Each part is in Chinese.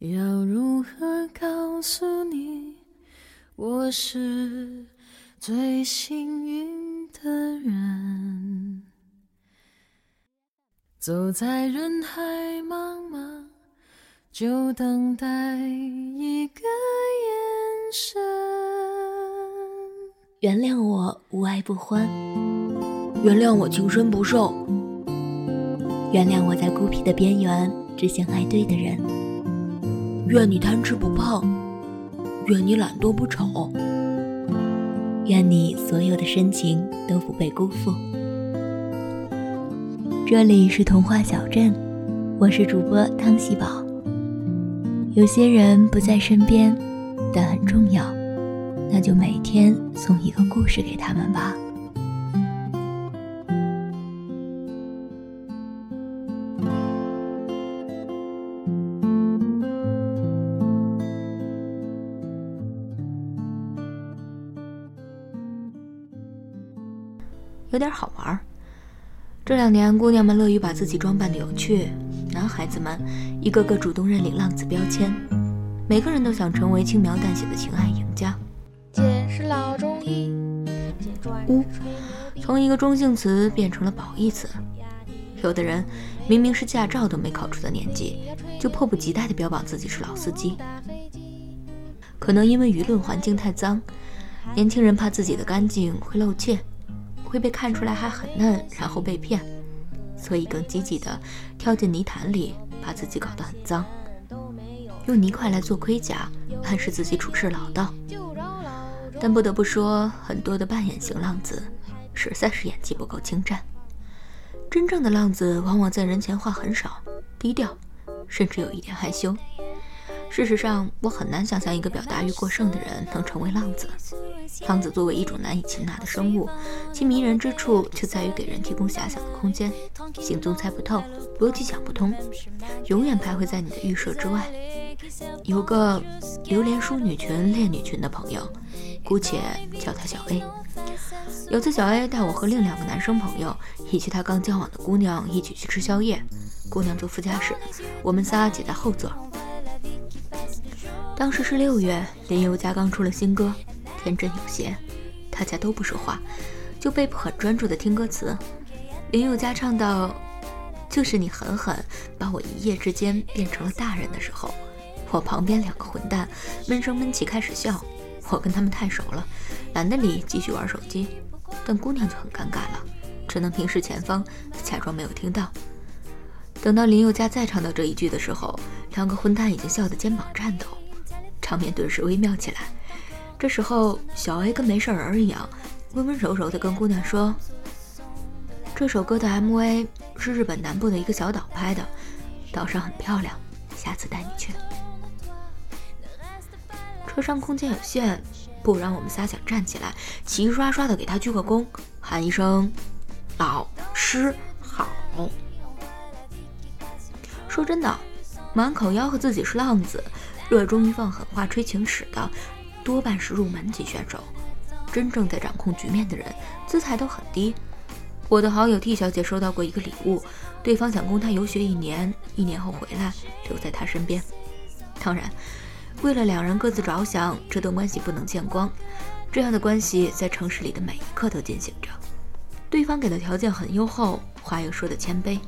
要如何告诉你，我是最幸运的人？走在人海茫茫，就等待一个眼神。原谅我无爱不欢，原谅我情深不寿，原谅我在孤僻的边缘只想爱对的人。愿你贪吃不胖，愿你懒惰不丑，愿你所有的深情都不被辜负。这里是童话小镇，我是主播汤喜宝。有些人不在身边，但很重要，那就每天送一个故事给他们吧。有点好玩。这两年，姑娘们乐于把自己装扮的有趣，男孩子们一个个主动认领浪子标签，每个人都想成为轻描淡写的情爱赢家。呜，从一个中性词变成了褒义词。有的人明明是驾照都没考出的年纪，就迫不及待地标榜自己是老司机。可能因为舆论环境太脏，年轻人怕自己的干净会露怯。会被看出来还很嫩，然后被骗，所以更积极的跳进泥潭里，把自己搞得很脏，用泥块来做盔甲，暗示自己处事老道。但不得不说，很多的扮演型浪子实在是演技不够精湛。真正的浪子往往在人前话很少，低调，甚至有一点害羞。事实上，我很难想象一个表达欲过剩的人能成为浪子。浪子作为一种难以擒拿的生物，其迷人之处就在于给人提供遐想的空间，行踪猜不透，逻辑想不通，永远徘徊在你的预设之外。有个榴莲淑女群恋女群的朋友，姑且叫她小 A。有次小 A 带我和另两个男生朋友以及他刚交往的姑娘一起去吃宵夜，姑娘坐副驾驶，我们仨挤在后座。当时是六月，林宥嘉刚出了新歌《天真有邪》，大家都不说话，就被迫很专注的听歌词。林宥嘉唱到：“就是你狠狠把我一夜之间变成了大人的时候，我旁边两个混蛋闷声闷气开始笑。我跟他们太熟了，懒得理，继续玩手机。但姑娘就很尴尬了，只能平视前方，假装没有听到。等到林宥嘉再唱到这一句的时候，两个混蛋已经笑得肩膀颤抖。”场面顿时微妙起来。这时候，小 A 跟没事人一样，温温柔柔地跟姑娘说：“这首歌的 MV 是日本南部的一个小岛拍的，岛上很漂亮，下次带你去。”车上空间有限，不然我们仨想站起来，齐刷刷地给他鞠个躬，喊一声“老师好”。说真的，满口吆喝自己是浪子。热衷于放狠话、吹情史的，多半是入门级选手。真正在掌控局面的人，姿态都很低。我的好友 T 小姐收到过一个礼物，对方想供她游学一年，一年后回来留在她身边。当然，为了两人各自着想，这段关系不能见光。这样的关系在城市里的每一刻都进行着。对方给的条件很优厚，话又说的谦卑。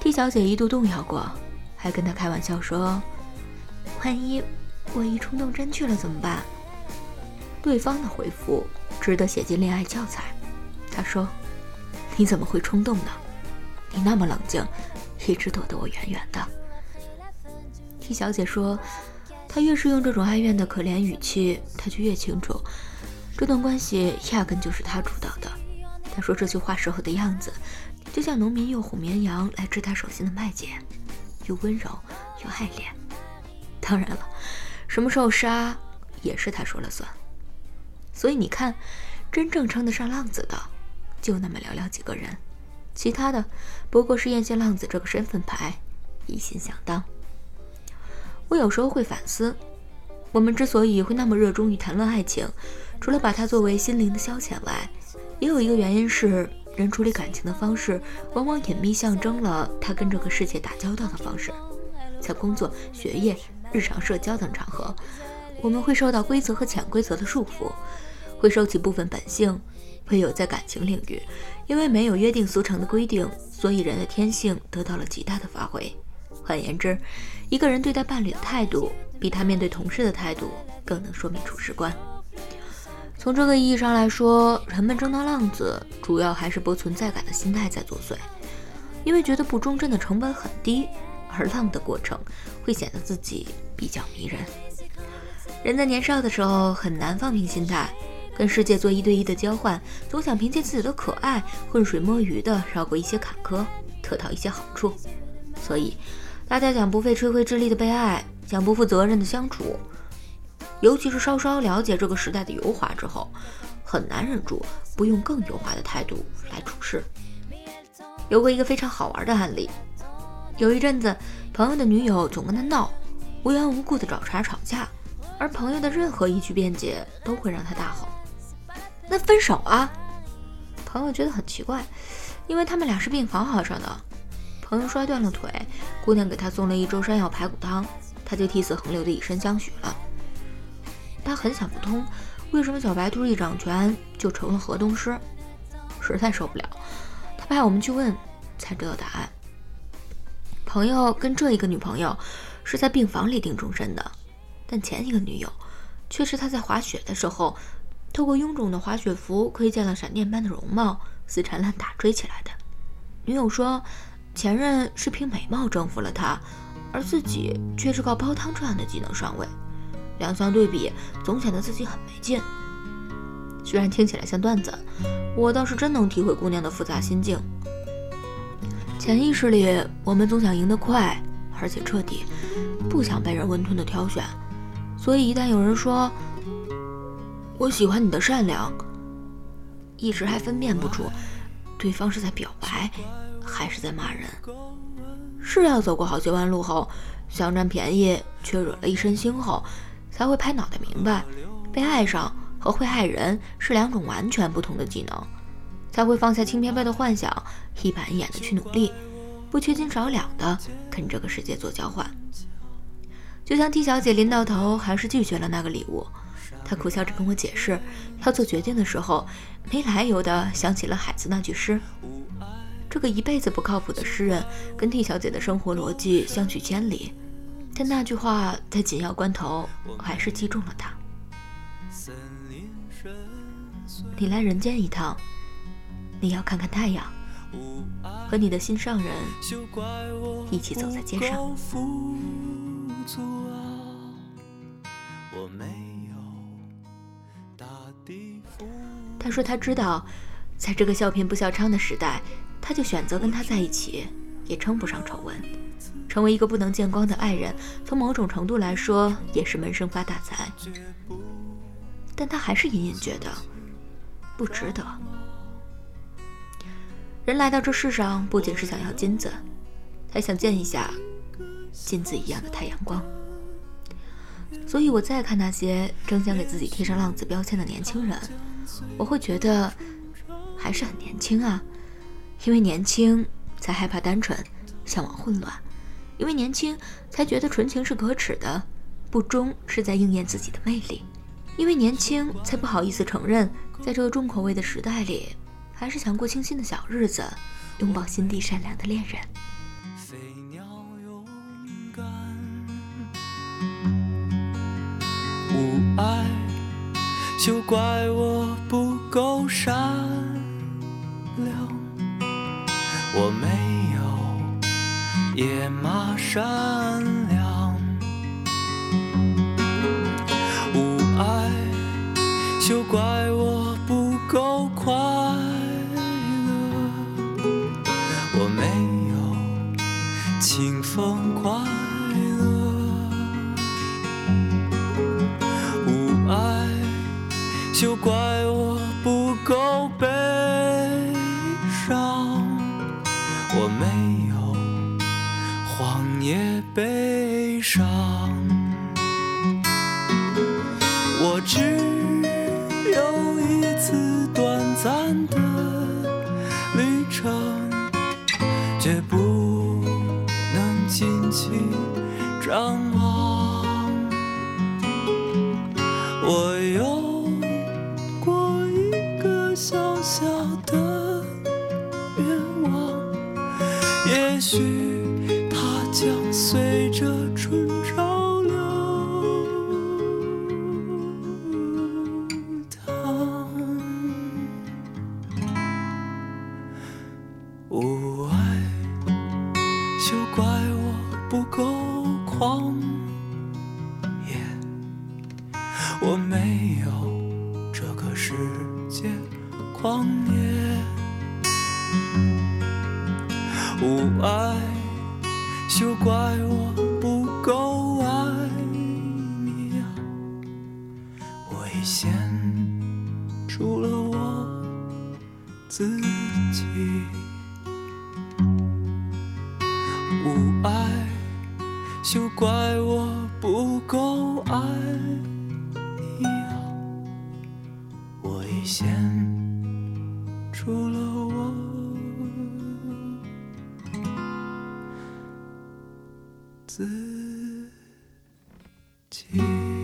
T 小姐一度动摇过，还跟他开玩笑说。万一万一冲动真去了怎么办？对方的回复值得写进恋爱教材。他说：“你怎么会冲动呢？你那么冷静，一直躲得我远远的。”T 小姐说：“她越是用这种哀怨的可怜语气，她就越清楚，这段关系压根就是她主导的。她说这句话时候的样子，就像农民诱唬绵羊来治他手心的麦秸，又温柔又爱怜。”当然了，什么时候杀也是他说了算。所以你看，真正称得上浪子的，就那么寥寥几个人，其他的不过是艳羡浪子这个身份牌，一心想当。我有时候会反思，我们之所以会那么热衷于谈论爱情，除了把它作为心灵的消遣外，也有一个原因是，人处理感情的方式，往往隐秘象征了他跟这个世界打交道的方式。在工作、学业、日常社交等场合，我们会受到规则和潜规则的束缚，会收起部分本性。唯有在感情领域，因为没有约定俗成的规定，所以人的天性得到了极大的发挥。换言之，一个人对待伴侣的态度，比他面对同事的态度更能说明处事观。从这个意义上来说，人们争当浪子，主要还是博存在感的心态在作祟，因为觉得不忠贞的成本很低，而浪的过程会显得自己比较迷人。人在年少的时候很难放平心态。跟世界做一对一的交换，总想凭借自己的可爱浑水摸鱼的绕过一些坎坷，得到一些好处。所以，大家想不费吹灰之力的被爱，想不负责任的相处，尤其是稍稍了解这个时代的油滑之后，很难忍住不用更油滑的态度来处事。有过一个非常好玩的案例，有一阵子，朋友的女友总跟他闹，无缘无故的找茬吵架，而朋友的任何一句辩解都会让他大吼。那分手啊！朋友觉得很奇怪，因为他们俩是病房好上的。朋友摔断了腿，姑娘给他送了一周山药排骨汤，他就涕泗横流的以身相许了。他很想不通，为什么小白兔一掌拳就成了河东狮？实在受不了，他派我们去问，才知道答案。朋友跟这一个女朋友是在病房里定终身的，但前一个女友却是他在滑雪的时候。透过臃肿的滑雪服窥见了闪电般的容貌，死缠烂打追起来的。女友说，前任是凭美貌征服了他，而自己却是靠煲汤这样的技能上位。两相对比，总显得自己很没劲。虽然听起来像段子，我倒是真能体会姑娘的复杂心境。潜意识里，我们总想赢得快，而且彻底，不想被人温吞的挑选。所以一旦有人说，我喜欢你的善良，一时还分辨不出，对方是在表白，还是在骂人。是要走过好些弯路后，想占便宜却惹了一身腥后，才会拍脑袋明白，被爱上和会害人是两种完全不同的技能，才会放下轻飘飘的幻想，一板一眼的去努力，不缺斤少两的跟这个世界做交换。就像 T 小姐临到头，还是拒绝了那个礼物。他苦笑着跟我解释，要做决定的时候，没来由的想起了海子那句诗。这个一辈子不靠谱的诗人，跟 T 小姐的生活逻辑相去千里，但那句话在紧要关头还是击中了他。你来人间一趟，你要看看太阳，和你的心上人一起走在街上。他说：“他知道，在这个笑贫不笑娼的时代，他就选择跟他在一起，也称不上丑闻。成为一个不能见光的爱人，从某种程度来说，也是闷声发大财。但他还是隐隐觉得不值得。人来到这世上，不仅是想要金子，还想见一下金子一样的太阳光。所以，我再看那些争相给自己贴上浪子标签的年轻人。”我会觉得还是很年轻啊，因为年轻才害怕单纯，向往混乱；因为年轻才觉得纯情是可耻的，不忠是在应验自己的魅力；因为年轻才不好意思承认，在这个重口味的时代里，还是想过清新的小日子，拥抱心地善良的恋人。飞鸟勇敢，无爱。就怪我不够善良，我没有野马善良，无爱就怪我不够快就怪我不够悲伤，我没有荒野悲伤，休怪我不够狂野，我没有这个世界狂野。无爱，休怪我不够爱你啊，我已献出了我自己。怪我不够爱你啊！我已献出了我自己。